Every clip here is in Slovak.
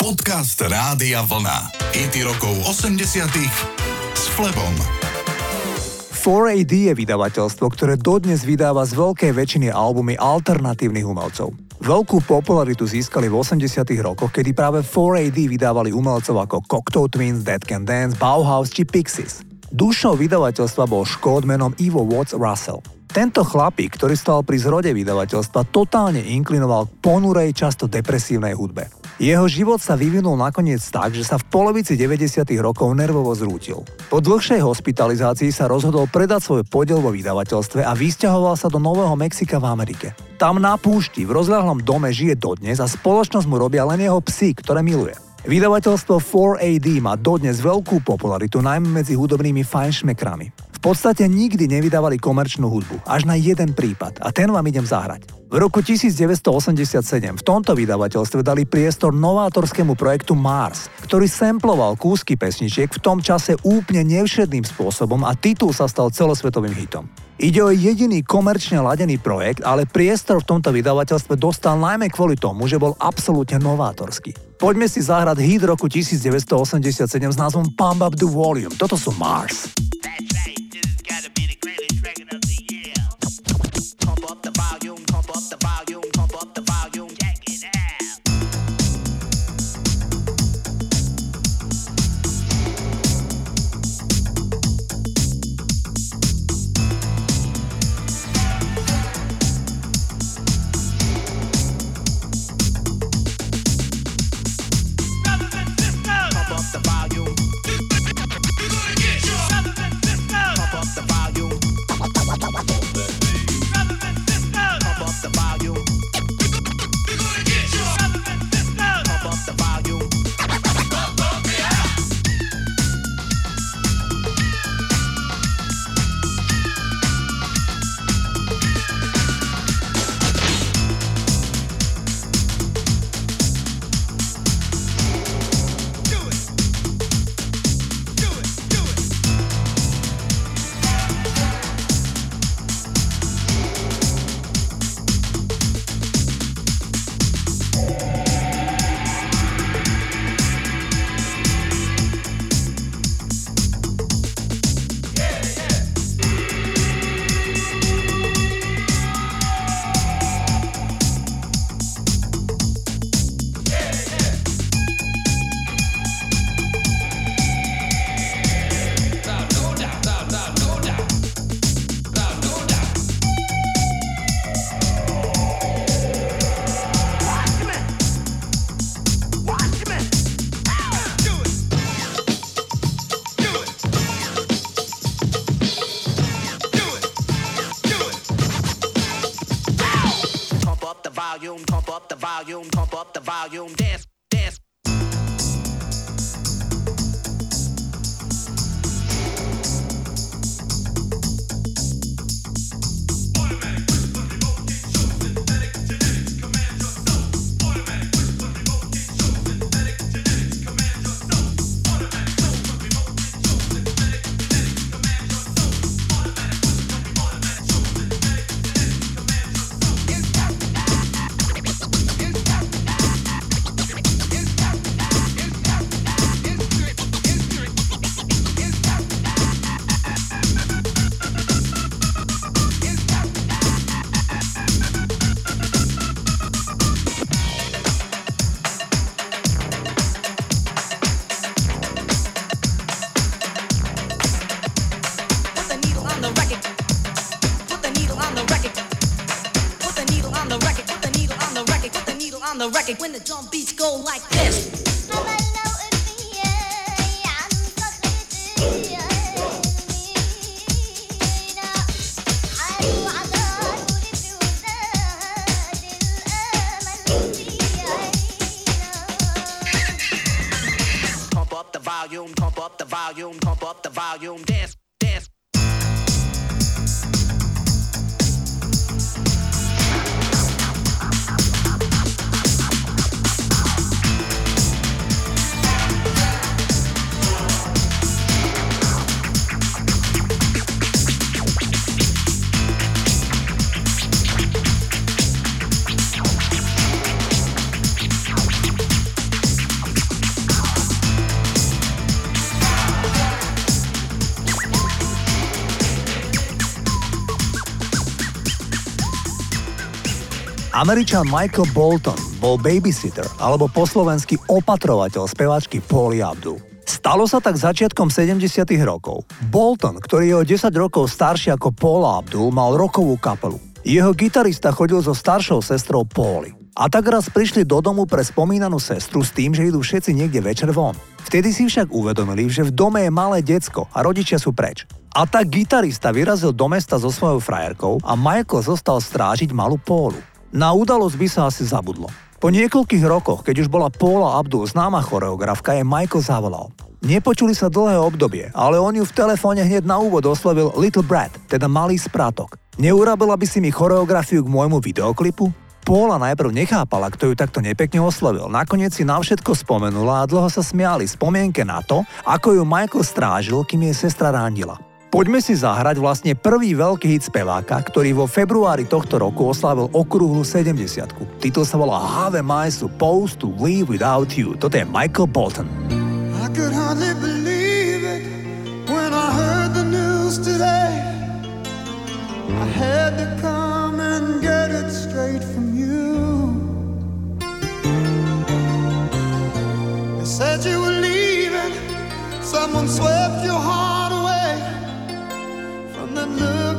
Podcast Rádia Vlna. IT rokov 80 s Flebom. 4AD je vydavateľstvo, ktoré dodnes vydáva z veľkej väčšiny albumy alternatívnych umelcov. Veľkú popularitu získali v 80 rokoch, kedy práve 4AD vydávali umelcov ako Cocteau Twins, Dead Can Dance, Bauhaus či Pixies. Dušou vydavateľstva bol škód menom Ivo Watts Russell. Tento chlapík, ktorý stal pri zrode vydavateľstva, totálne inklinoval k ponurej, často depresívnej hudbe. Jeho život sa vyvinul nakoniec tak, že sa v polovici 90. rokov nervovo zrútil. Po dlhšej hospitalizácii sa rozhodol predať svoj podiel vo vydavateľstve a vysťahoval sa do Nového Mexika v Amerike. Tam na púšti v rozľahlom dome žije dodnes a spoločnosť mu robia len jeho psy, ktoré miluje. Vydavateľstvo 4AD má dodnes veľkú popularitu najmä medzi hudobnými fajnšmekrami. V podstate nikdy nevydávali komerčnú hudbu, až na jeden prípad a ten vám idem zahrať. V roku 1987 v tomto vydavateľstve dali priestor novátorskému projektu Mars, ktorý samploval kúsky pesničiek v tom čase úplne nevšedným spôsobom a titul sa stal celosvetovým hitom. Ide o jediný komerčne ladený projekt, ale priestor v tomto vydavateľstve dostal najmä kvôli tomu, že bol absolútne novátorský. Poďme si zahrať hit roku 1987 s názvom Pump Up the Volume. Toto sú Mars. When the drum beats go like this. Pump up the volume, pump up the volume, pump up the volume, dance. Američan Michael Bolton bol babysitter alebo poslovenský opatrovateľ speváčky Pauli Abdul. Stalo sa tak začiatkom 70. rokov. Bolton, ktorý je o 10 rokov starší ako Paula Abdul, mal rokovú kapelu. Jeho gitarista chodil so staršou sestrou Pauli. A tak raz prišli do domu pre spomínanú sestru s tým, že idú všetci niekde večer von. Vtedy si však uvedomili, že v dome je malé decko a rodičia sú preč. A tak gitarista vyrazil do mesta so svojou frajerkou a Michael zostal strážiť malú Pólu. Na udalosť by sa asi zabudlo. Po niekoľkých rokoch, keď už bola Paula Abdul známa choreografka, je Michael zavolal. Nepočuli sa dlhé obdobie, ale on ju v telefóne hneď na úvod oslovil Little Brad, teda malý sprátok. Neurabila by si mi choreografiu k môjmu videoklipu? Paula najprv nechápala, kto ju takto nepekne oslovil. Nakoniec si na všetko spomenula a dlho sa smiali spomienke na to, ako ju Michael strážil, kým jej sestra randila. Poďme si zahrať vlastne prvý veľký hit speváka, ktorý vo februári tohto roku oslávil okrúhlu 70 Titul sa volá Have Am I Supposed to Live Without You. Toto je Michael Bolton. I could hardly believe it when I heard the news today. I had to come and get it straight from you. They said you were leaving, someone swept your heart look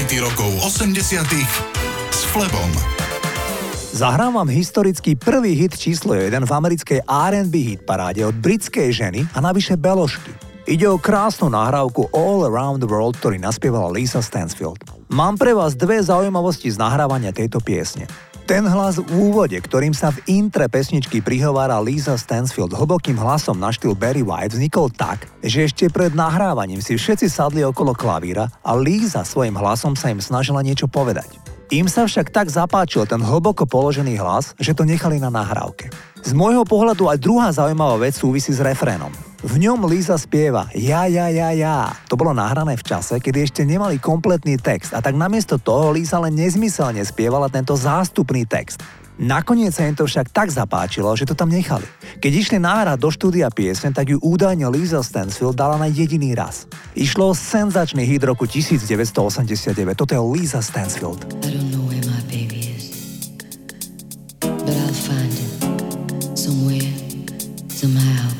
Hity rokov 80 s Flebom. Zahrám vám historický prvý hit číslo 1 v americkej R&B hit paráde od britskej ženy a navyše beložky. Ide o krásnu nahrávku All Around the World, ktorý naspievala Lisa Stansfield. Mám pre vás dve zaujímavosti z nahrávania tejto piesne. Ten hlas v úvode, ktorým sa v intre pesničky prihovára Lisa Stansfield hlbokým hlasom na štýl Barry White, vznikol tak, že ešte pred nahrávaním si všetci sadli okolo klavíra a Lisa svojim hlasom sa im snažila niečo povedať. Im sa však tak zapáčil ten hlboko položený hlas, že to nechali na nahrávke. Z môjho pohľadu aj druhá zaujímavá vec súvisí s refrénom. V ňom Lisa spieva ja, ja, ja, ja. To bolo nahrané v čase, kedy ešte nemali kompletný text a tak namiesto toho Lisa len nezmyselne spievala tento zástupný text. Nakoniec sa im to však tak zapáčilo, že to tam nechali. Keď išli náhrať do štúdia piesne, tak ju údajne Lisa Stansfield dala na jediný raz. Išlo o senzačný hit roku 1989. Toto je Lisa Stansfield. Somehow.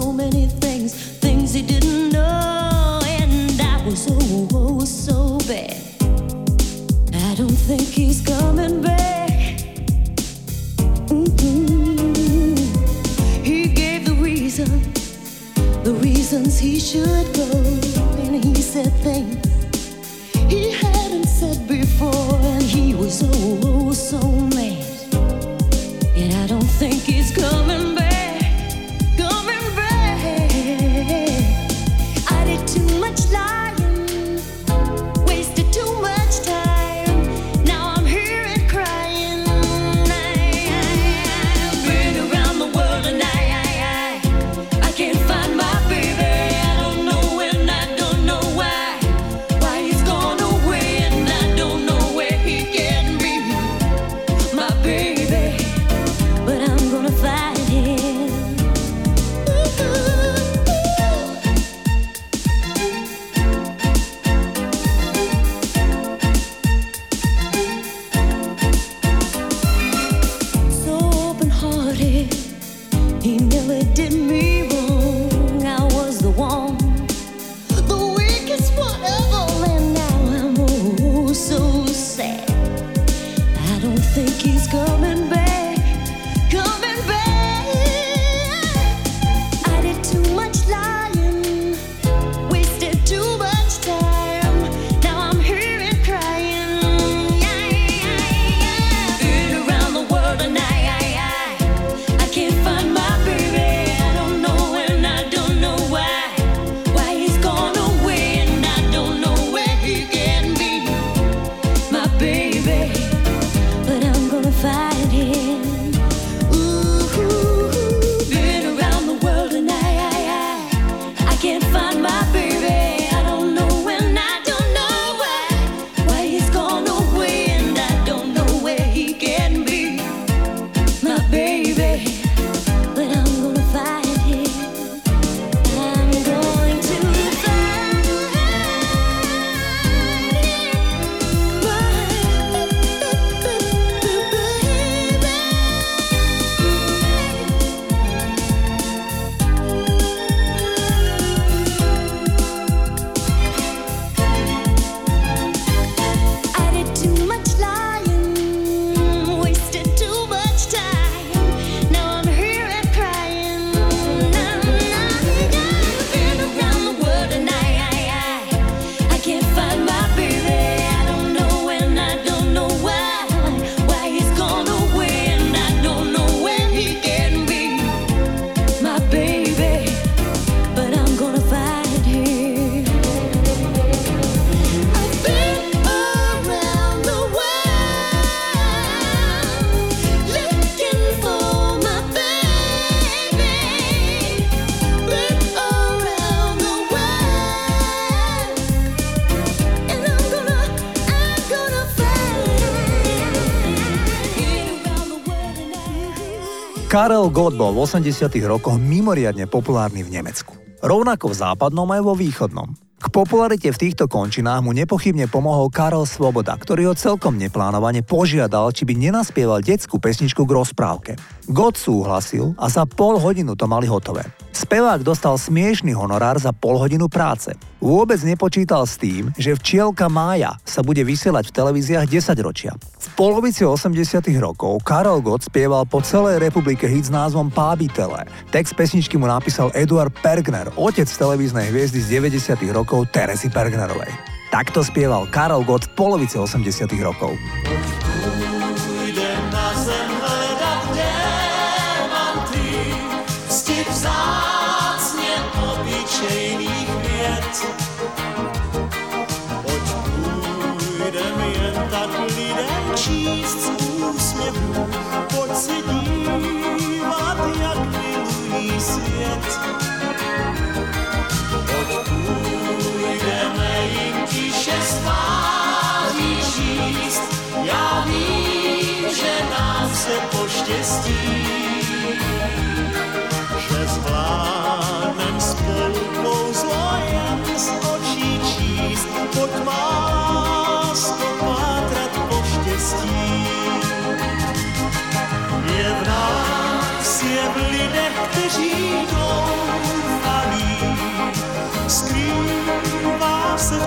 so many it Gott bol v 80 rokoch mimoriadne populárny v Nemecku. Rovnako v západnom aj vo východnom. K popularite v týchto končinách mu nepochybne pomohol Karel Svoboda, ktorý ho celkom neplánovane požiadal, či by nenaspieval detskú pesničku k rozprávke. God súhlasil a za pol hodinu to mali hotové. Spevák dostal smiešný honorár za pol hodinu práce. Vôbec nepočítal s tým, že včielka Mája sa bude vysielať v televíziách 10 ročia. V polovici 80 rokov Karel Gott spieval po celej republike hit s názvom Pábitele. Text pesničky mu napísal Eduard Pergner, otec televíznej hviezdy z 90 rokov Teresy Pergnerovej. Takto spieval Karel Gott v polovici 80 rokov.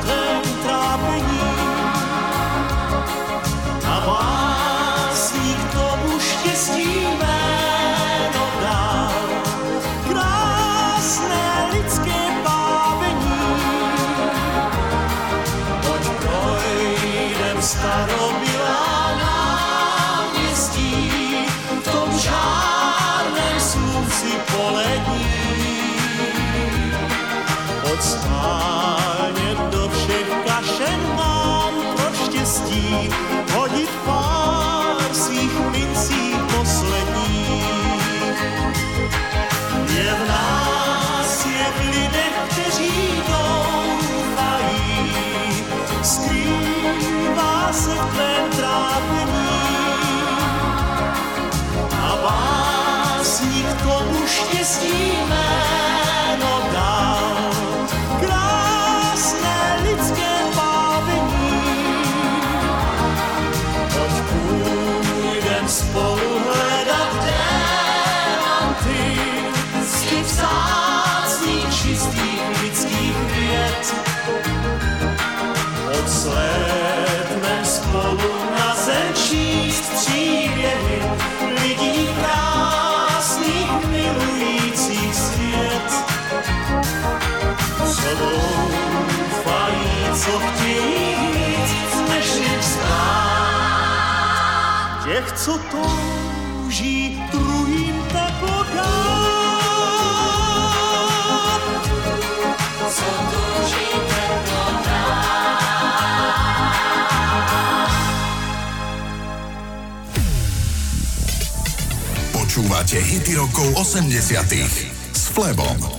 Tvém trápení. A básník tomu štěstí jméno dal, krásné lidské bávení. Pojď projdem starobylá hodit pár svých mincí posledních. Je v nás, je v lidech, kteří doufají, skrývá se v tvém trápení. A básník tomu štěstí Doufají, co chtějí víc než jim těch, co touží druhým teplo dát. Co touží teplo Počúvate hity rokov 80 s Flebom.